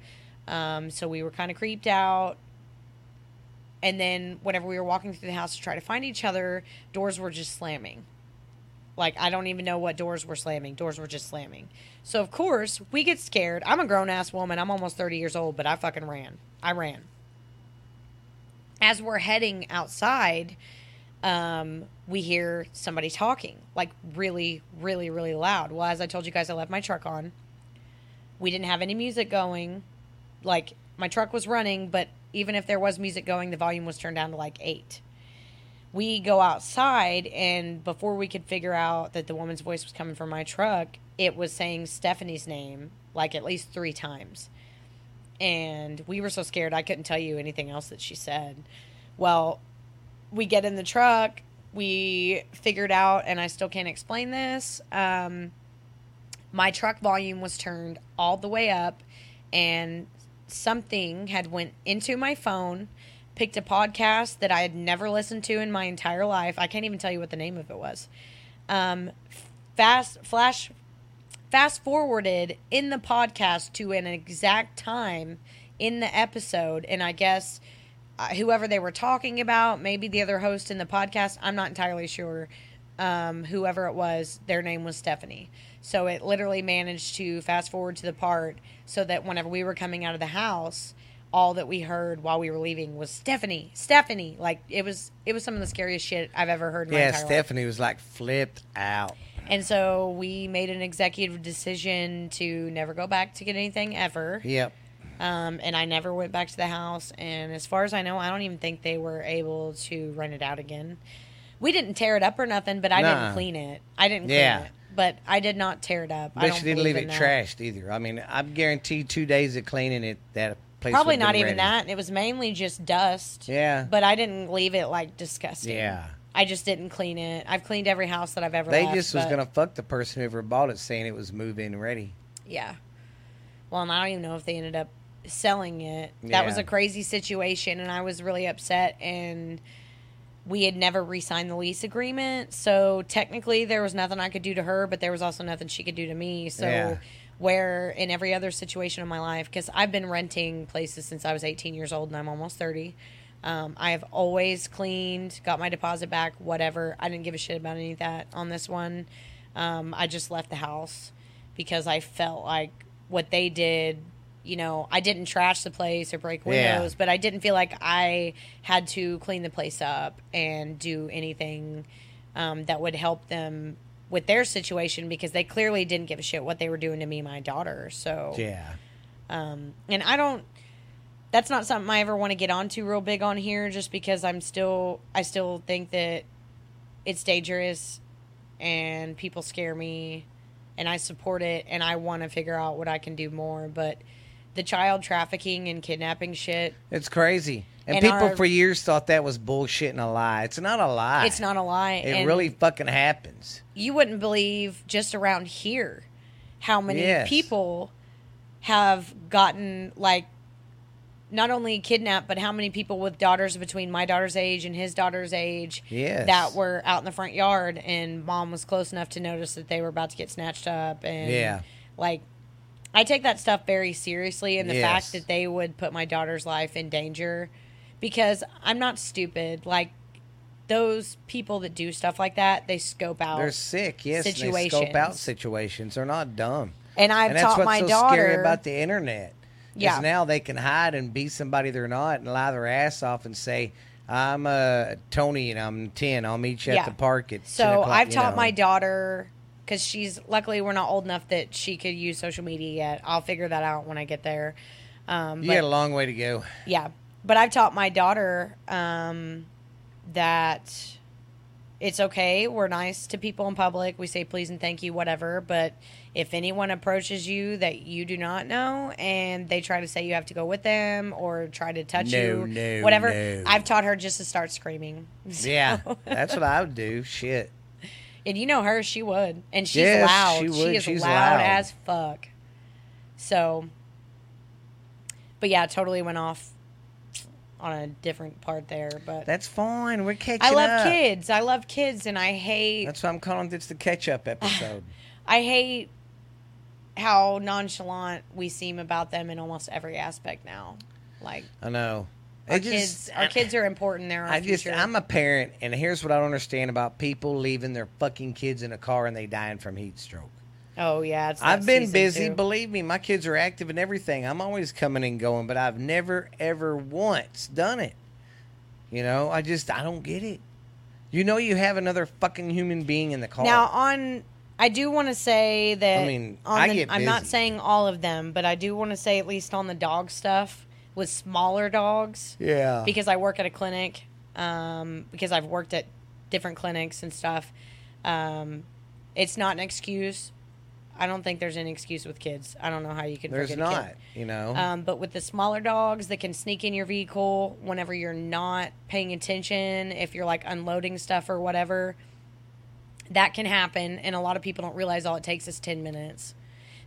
Um, so we were kind of creeped out. And then whenever we were walking through the house to try to find each other, doors were just slamming. Like I don't even know what doors were slamming. Doors were just slamming. So of course we get scared. I'm a grown ass woman. I'm almost 30 years old, but I fucking ran. I ran. As we're heading outside, um, we hear somebody talking like really, really, really loud. Well, as I told you guys, I left my truck on. We didn't have any music going. Like my truck was running, but even if there was music going, the volume was turned down to like eight. We go outside, and before we could figure out that the woman's voice was coming from my truck, it was saying Stephanie's name like at least three times. And we were so scared, I couldn't tell you anything else that she said. Well, we get in the truck, we figured out, and I still can't explain this. Um, my truck volume was turned all the way up, and something had went into my phone picked a podcast that i had never listened to in my entire life i can't even tell you what the name of it was um, fast flash fast forwarded in the podcast to an exact time in the episode and i guess uh, whoever they were talking about maybe the other host in the podcast i'm not entirely sure um, whoever it was their name was stephanie so it literally managed to fast forward to the part so that whenever we were coming out of the house all that we heard while we were leaving was stephanie stephanie like it was it was some of the scariest shit i've ever heard in my Yeah, entire life. Stephanie was like flipped out. And so we made an executive decision to never go back to get anything ever. Yep. Um, and I never went back to the house. And as far as I know, I don't even think they were able to rent it out again. We didn't tear it up or nothing, but I Nah. didn't clean it. I didn't clean Yeah. it. But I did not tear it up. I But don't she didn't leave it that. trashed either. I mean, I'm guaranteed two days of cleaning it, that place. Probably not even ready. that. It was mainly just dust. Yeah. But I didn't leave it like disgusting. Yeah. I just didn't clean it. I've cleaned every house that I've ever They left, just was gonna fuck the person whoever bought it, saying it was move in ready. Yeah. Well, and I don't even know if they ended up selling it. That was a crazy situation, and I was really upset. And we had never re signed the lease agreement. So technically, there was nothing I could do to her, but there was also nothing she could do to me. So, Yeah. where in every other situation in my life, because I've been renting places since I was 18 years old and I'm almost 30. Um, I have always cleaned, got my deposit back, whatever. I didn't give a shit about any of that on this one. Um, I just left the house because I felt like what they did, you know, I didn't trash the place or break Yeah. windows, but I didn't feel like I had to clean the place up and do anything um, that would help them with their situation because they clearly didn't give a shit what they were doing to me and my daughter. So Yeah. um, and I don't. That's not something I ever want to get onto real big on here, just because I'm still. I still think that it's dangerous, and people scare me, and I support it, and I want to figure out what I can do more. But the child trafficking and kidnapping shit, It's crazy. And, And people our- for years thought that was bullshit and a lie. It's not a lie. it's not a lie. It and really fucking happens. you wouldn't believe just around here how many Yes. people have gotten like not only kidnapped but how many people with daughters between my daughter's age and his daughter's age Yes. that were out in the front yard and mom was close enough to notice that they were about to get snatched up and Yeah. like I take that stuff very seriously and the Yes. fact that they would put my daughter's life in danger because I'm not stupid like those people that do stuff like that they scope out They're sick, yes. And they scope out situations. situations. They're not dumb. And I've and that's taught what's my so daughter scary about the internet. Yeah. Now they can hide and be somebody they're not and lie their ass off and say, I'm uh, Tony and I'm 10. I'll meet you Yeah. at the park at 10 So o'clock," I've taught know. my daughter because she's luckily we're not old enough that she could use social media yet. I'll figure that out when I get there. Um, You but, got a long way to go. yeah, but I've taught my daughter um, that it's okay. We're nice to people in public. We say please and thank you, whatever. But if anyone approaches you that you do not know and they try to say you have to go with them or try to touch No, you, no, whatever, no. I've taught her just to start screaming. Yeah. That's what I would do. Shit. And you know her, she would. And she's Yes, loud. she She, is She's loud, loud. as fuck. So, but yeah, totally went off on a different part there. But That's fine. We're catching I love up. kids. I love kids, and I hate That's why I'm calling this the catch up episode. I hate how nonchalant we seem about them in almost every aspect now. Like I know. Our It kids, just- our kids are important. They're our I just, future. I'm a parent, and here's what I don't understand about people leaving their fucking kids in a car and they dying from heat stroke. oh yeah, it's I've been busy. too. Believe me, my kids are active and everything. I'm always coming and going, but I've never ever once done it. You know, I just I don't get it. You know, you have another fucking human being in the car. Now on I do want to say that I mean, on I the, get I'm not saying all of them, but I do want to say at least on the dog stuff with smaller dogs yeah, because I work at a clinic um, because I've worked at different clinics and stuff. Um, it's not an excuse. I don't think there's any excuse with kids. I don't know how you can there's forget a kid. not. You know, Um, but with the smaller dogs that can sneak in your vehicle whenever you're not paying attention, if you're like unloading stuff or whatever, that can happen. And a lot of people don't realize all it takes is 10 minutes.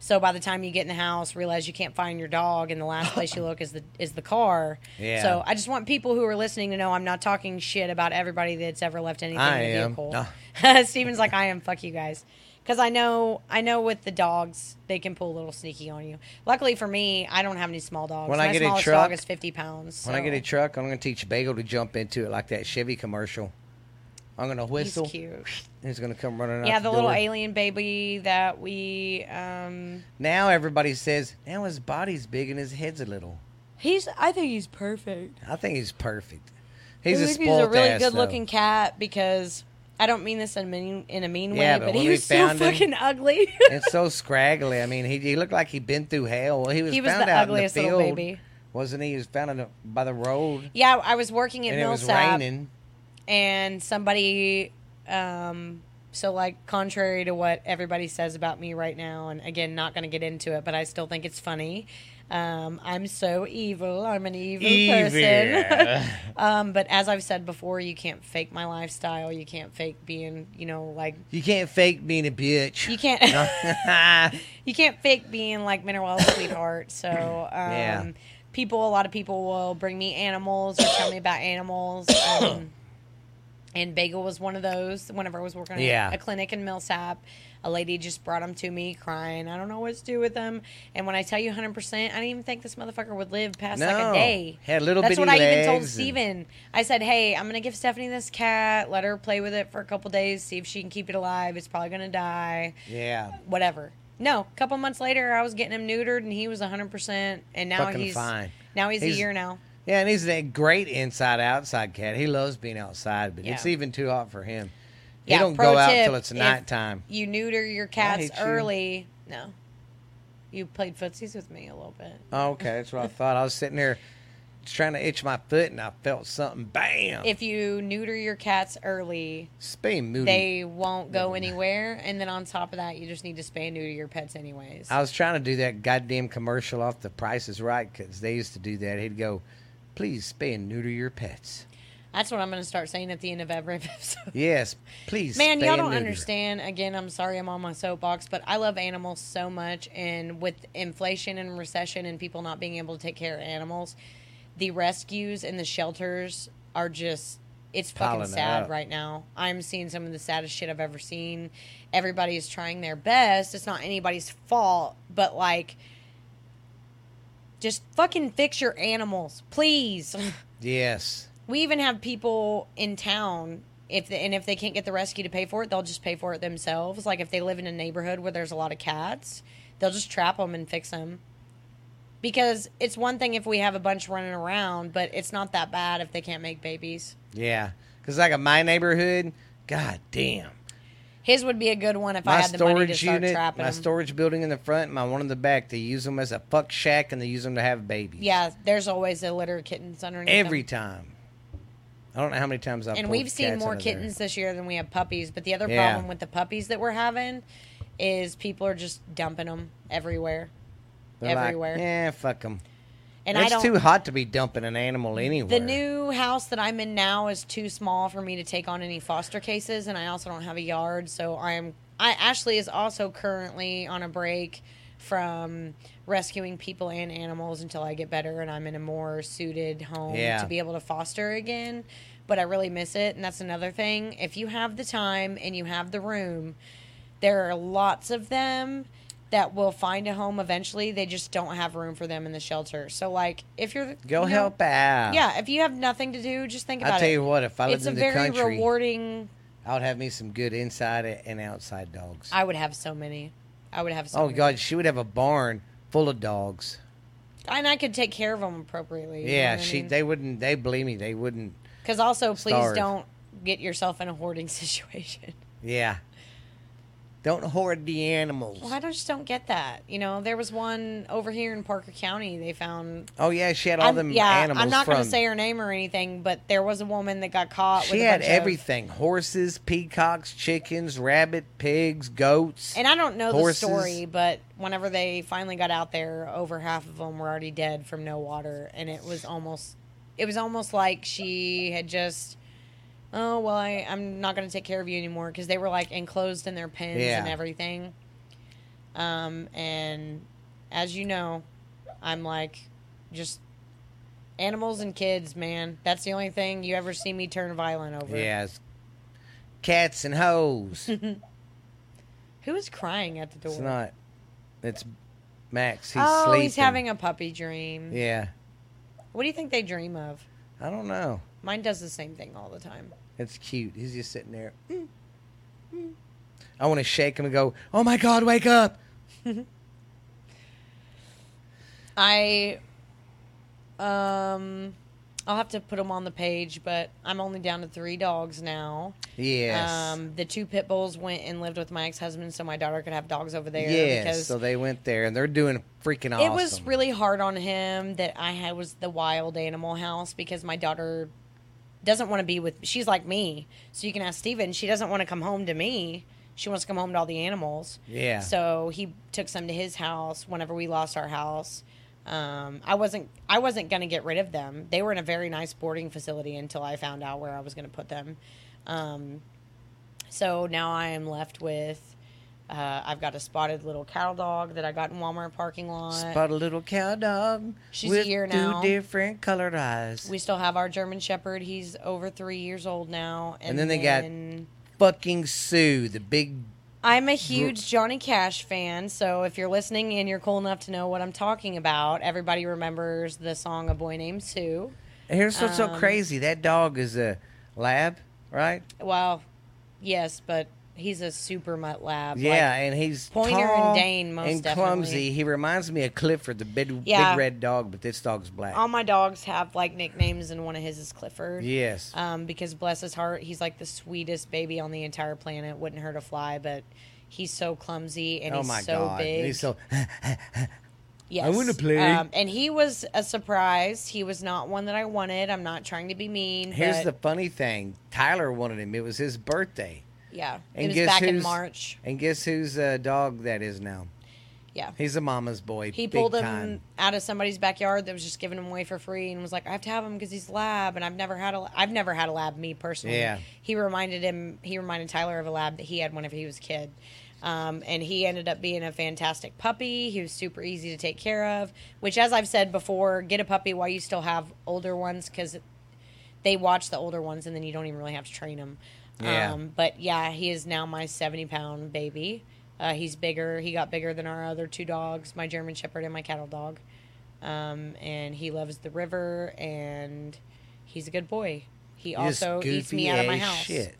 So by the time you get in the house, realize you can't find your dog, and the last place you look is the is the car. Yeah. So I just want people who are listening to know I'm not talking shit about everybody that's ever left anything I in a am. vehicle. Steven's like I am. Fuck you guys. Because I know, I know with the dogs, they can pull a little sneaky on you. Luckily for me, I don't have any small dogs. When My I get a smallest truck- dog is fifty pounds. when I get a truck, I'm gonna teach Bagel to jump into it like that Chevy commercial. I'm gonna whistle. he's whistle. cute. and He's gonna come running out. Yeah, the little door. alien baby that we, um, Now everybody says now his body's big and his head's a little. he's. I think he's perfect. I think he's perfect. He's I a think spoiled he's a really ass, good though. looking cat because I don't mean this in a mean in a mean Yeah, way, but but, he was so found him- fucking ugly. It's so scraggly. I mean, he, he looked like he'd been through hell. Well, he was he was found the out ugliest in the little field, baby. wasn't he? He was found in the, by the road, Yeah, I was working at and it was Millsap. raining. And somebody um, So, like, contrary to what everybody says about me right now, and again, not going to get into it, but I still think it's funny. Um, I'm so evil. I'm an evil, person. um, but as I've said before, you can't fake my lifestyle. You can't fake being, you know, like you can't fake being a bitch. you can't you can't fake being like Mineral's sweetheart. So um, Yeah. people, a lot of people will bring me animals or tell me about animals. And Bagel was one of those. Whenever I was working Yeah. at a clinic in Millsap, a lady just brought him to me crying. I don't know what to do with him. And when I tell you 100%, I didn't even think this motherfucker would live past like a day. Had a little That's what I even told legs and- Steven. I said, hey, I'm going to give Stephanie this cat, let her play with it for a couple days, see if she can keep it alive. It's probably going to die yeah. whatever. No, a couple months later, I was getting him neutered, and he was 100%. And now Fucking he's fine. Now he's, He's- a year now. Yeah, and he's a great inside outside cat. He loves being outside, but it's even too hot for him. Yeah, he don't pro go out tip, till it's nighttime. You neuter your cats hate you. early. No, you played footsies with me a little bit. Oh, okay, that's what I thought. I was sitting there trying to itch my foot, and I felt something. Bam! If you neuter your cats early, Spay moody. they won't go anywhere. And then on top of that, you just need to spay and neuter your pets anyways. I was trying to do that goddamn commercial off The Price is Right because they used to do that. He'd go, "Please spay and neuter your pets." That's what I'm going to start saying at the end of every episode. Yes, please. Man, y'all don't understand. Again, I'm sorry I'm on my soapbox, but I love animals so much. And with inflation and recession and people not being able to take care of animals, the rescues and the shelters are just. It's fucking sad up. right now. I'm seeing some of the saddest shit I've ever seen. Everybody is trying their best. It's not anybody's fault, but like, just fucking fix your animals, please. Yes. We even have people in town if they, and if they can't get the rescue to pay for it, they'll just pay for it themselves. Like if they live in a neighborhood where there's a lot of cats, they'll just trap them and fix them. Because it's one thing if we have a bunch running around, but it's not that bad if they can't make babies. Yeah. Because like in my neighborhood, god damn. His would be a good one if I had the money to storage start unit, trapping my them. storage building in the front, my one in the back, they use them as a fuck shack and they use them to have babies. yeah, there's always a litter of kittens underneath. them. Every time. I don't know how many times I've and we've seen more of there. kittens this year than we have puppies. But the other Yeah. problem with the puppies that we're having is people are just dumping them everywhere, They're like, everywhere. yeah, fuck them. And I it's don't. too hot to be dumping an animal anywhere. the new house that I'm in now is too small for me to take on any foster cases, and I also don't have a yard. So I'm. I Ashley is also currently on a break from rescuing people and animals until I get better and I'm in a more suited home Yeah. to be able to foster again. But I really miss it, and that's another thing. If you have the time and you have the room, there are lots of them that will find a home eventually. They just don't have room for them in the shelter. So, like, if you're Go you know- help out. yeah, if you have nothing to do, just think about it. It. tell you what, if I lived it's a in the very country, rewarding. I would have me some good inside and outside dogs. I would have so many. I would have so. oh many. God, she would have a barn full of dogs. and I could take care of them appropriately. you Yeah, know what I she. mean? They wouldn't. They believe me. They wouldn't. Because also, please starve. don't get yourself in a hoarding situation. Yeah. Don't hoard the animals. Well, I just don't get that. You know, there was one over here in Parker County. They found. Oh yeah, she had all I'm- them yeah, animals. I'm not from, going to say her name or anything, but there was a woman that got caught. She with had bunch of- everything: horses, peacocks, chickens, rabbit, pigs, goats. And I don't know Horses. the story, but whenever they finally got out there, over half of them were already dead from no water, and it was almost, it was almost like she had just, oh well, I, I'm not going to take care of you anymore because they were like enclosed in their pens Yeah. and everything. Um, and as you know, I'm like, just animals and kids, man. That's the only thing you ever see me turn violent over. yeah, cats and hoes. Who is crying at the door? it's not. It's Max. He's oh, sleeping. he's having a puppy dream. Yeah, What do you think they dream of? I don't know. Mine does the same thing all the time. It's cute. He's just sitting there. Mm, mm. I want to shake him and go, "Oh my God, wake up!" I, um, I'll have to put them on the page, but I'm only down to three dogs now. Yes. Um, the two pit bulls went and lived with my ex husband, so my daughter could have dogs over there. yes. So they went there and they're doing freaking awesome. it was really hard on him that I had was the wild animal house because my daughter doesn't want to be with. She's like me, so you can ask Steven. She doesn't want to come home to me. She wants to come home to all the animals. Yeah. So he took some to his house whenever we lost our house. Um, I wasn't I wasn't gonna get rid of them. They were in a very nice boarding facility until I found out where I was gonna put them. Um, so now I am left with. Uh, I've got a spotted little cattle dog that I got in Walmart parking lot. Spotted little cow dog She's with here now. two different colored eyes. we still have our German Shepherd. He's over three years old now. And, then they got- Fucking Sue, the big. I'm a huge Johnny Cash fan, so if you're listening and you're cool enough to know what I'm talking about, everybody remembers the song "A Boy Named Sue." Here's what's so Um, crazy. That dog is a lab, right? Well, yes, but he's a super mutt lab. like- Yeah, and he's Pointer and Dane, most and definitely. clumsy. He reminds me of Clifford, the big, Yeah. big red dog, but this dog's black. all my dogs have like nicknames, and one of his is Clifford. yes. Um, because bless his heart, he's like the sweetest baby on the entire planet. Wouldn't hurt a fly, but he's so clumsy and oh he's my so god. big. He's so Yes. wanna play. Um, and he was a surprise. He was not one that I wanted. I'm not trying to be mean. Here's the funny thing. Tyler wanted him. It was his birthday. Yeah. and it was guess back in who's- March. And guess whose uh, dog that is now? Yeah. He's a mama's boy. He big pulled him time. out of somebody's backyard that was just giving him away for free, and was like, "I have to have him because he's lab, and I've never had a I've never had a lab me personally." Yeah. He reminded him. He reminded Tyler of a lab that he had whenever he was a kid, um, and he ended up being a fantastic puppy. He was super easy to take care of. Which, as I've said before, get a puppy while you still have older ones because they watch the older ones, and then you don't even really have to train them. Yeah. Um, but yeah, he is now my seventy pound baby. Uh, he's bigger. He got bigger than our other two dogs, my German Shepherd and my cattle dog. Um, and he loves the river, and he's a good boy. He also eats me out of my house. Shit.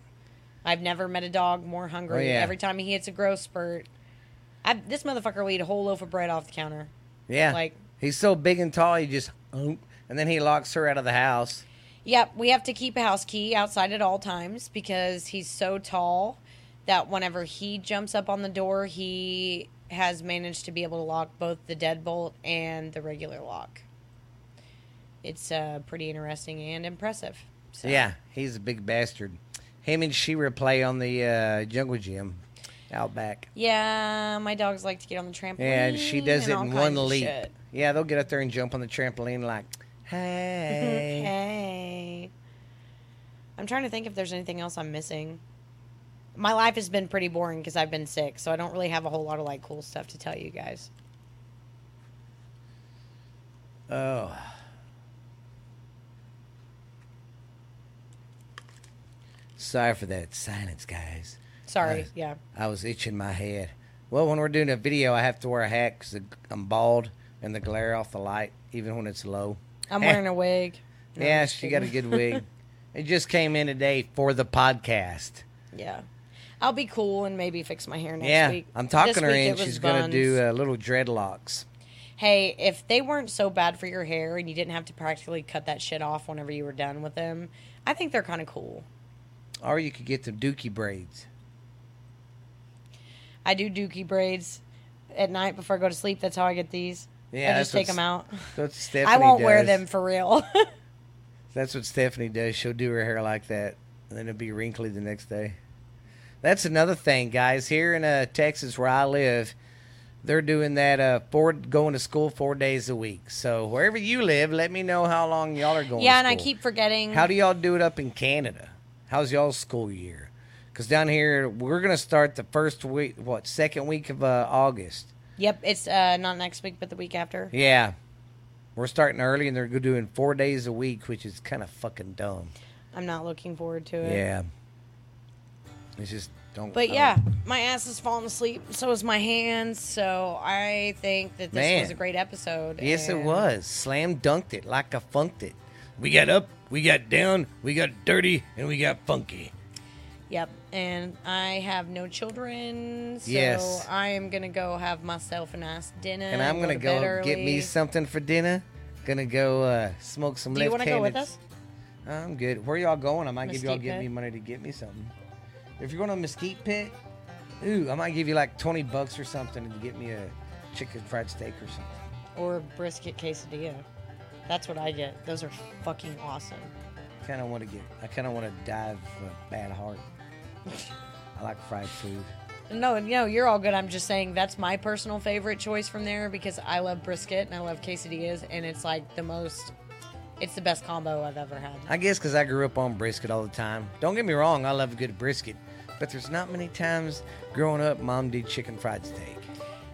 I've never met a dog more hungry. Oh, yeah. Every time he hits a growth spurt, I, this motherfucker will eat a whole loaf of bread off the counter. Yeah. Like- he's so big and tall. He just and then he locks her out of the house. Yep, we have to keep a house key outside at all times because he's so tall that whenever he jumps up on the door, he has managed to be able to lock both the deadbolt and the regular lock. It's uh, pretty interesting and impressive. So. Yeah, he's a big bastard. Him and Shira play on the uh, jungle gym out back. Yeah, my dogs like to get on the trampoline. Yeah, and she does and it in one leap. Yeah, they'll get up there and jump on the trampoline like, hey. hey. I'm trying to think if there's anything else I'm missing. My life has been pretty boring because I've been sick, so I don't really have a whole lot of like cool stuff to tell you guys. Oh. Sorry for that silence, guys. Sorry, Uh, yeah. I was itching my head. Well, when we're doing a video, I have to wear a hat because I'm bald and the glare off the light, even when it's low. I'm wearing a wig. No, yeah, she got a good wig. it just came in today for the podcast. Yeah. I'll be cool and maybe fix my hair next yeah, week. I'm talking This her in. She's gonna do uh, little dreadlocks. Hey, if they weren't so bad for your hair and you didn't have to practically cut that shit off whenever you were done with them, I think they're kind of cool. Or you could get them dookie braids. I do dookie braids at night before I go to sleep. That's how I get these. Yeah, I just take them out. That's Stephanie I won't wear them for real. That's what Stephanie does. She'll do her hair like that, and then it'll be wrinkly the next day. That's another thing, guys. Here in uh, Texas, where I live, they're doing that uh, four going to school four days a week. So wherever you live, let me know how long y'all are going. yeah, and I keep forgetting. How do y'all do it up in Canada? How's y'all's school year? Because down here, we're gonna start the first week, what second week of uh, August. Yep, it's uh, not next week, but the week after. Yeah, we're starting early, and they're doing four days a week, which is kind of fucking dumb. I'm not looking forward to it. Yeah. It's just don't. But yeah, don't- my ass is falling asleep. So is my hands. So I think that this Man. was a great episode. Yes, it was. Slam dunked it like I funked it. We got up, we got down, we got dirty, and we got funky. Yep. And I have no children. So Yes. I am going to go have myself a nice dinner. And I'm gonna to go get me early. something for dinner. Gonna go uh, smoke some. Do you want to go with left-handed- us? I'm good. Where y'all going? I might give y'all Mesquite give Pit? me money to get me something. If you're going to Mesquite Pit, ooh, I might give you like twenty bucks or something to get me a chicken fried steak or something. Or brisket quesadilla. That's what I get. Those are fucking awesome. I kind of want to get. I kind of want to dive a bad heart. I like fried food. No, no, you're all good. I'm just saying that's my personal favorite choice from there because I love brisket and I love quesadillas, and it's like the most. It's the best combo I've ever had. I guess because I grew up on brisket all the time. Don't get me wrong, I love a good brisket, but there's not many times growing up mom did chicken fried steak.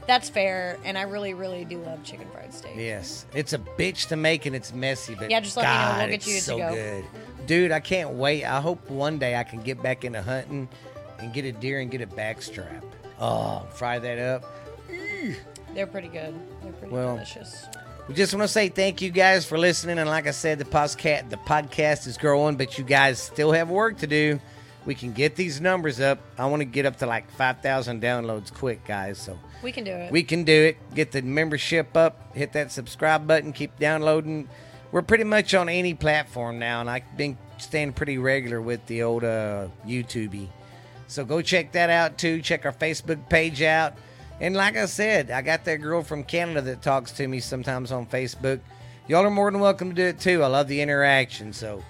That's fair, and I really, really do love chicken fried steak. Yes, it's a bitch to make and it's messy, but Yeah, just let me know. We'll get it's you to so go. good, dude. I can't wait. I hope one day I can get back into hunting and get a deer and get a backstrap. Oh, fry that up. They're pretty good. They're pretty Well, delicious. We just want to say thank you guys for listening, and like I said, the podcast the podcast is growing, but you guys still have work to do. We can get these numbers up. I want to get up to like five thousand downloads quick, guys. So We can do it. we can do it. Get the membership up. Hit that subscribe button. Keep downloading. We're pretty much on any platform now, and I've been staying pretty regular with the old uh, YouTube. So go check that out too. Check our Facebook page out. And like I said, I got that girl from Canada that talks to me sometimes on Facebook. Y'all are more than welcome to do it too. I love the interaction. So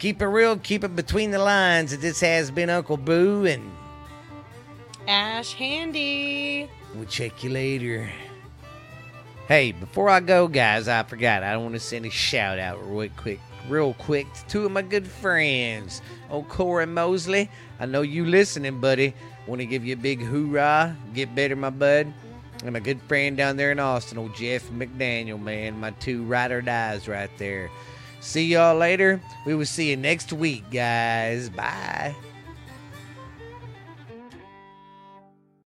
keep it real, keep it between the lines. This has been Uncle Boo, and Ash Handy. We'll check you later. Hey, before I go, guys, I forgot. I want to send a shout out real quick, real quick to two of my good friends. Old Corey Mosley. I know you listening, buddy. Want to give you a big hoorah. Get better, my bud. And my good friend down there in Austin, old Jeff McDaniel, man. My two ride or dies right there. See y'all later. We will see you next week, guys. Bye.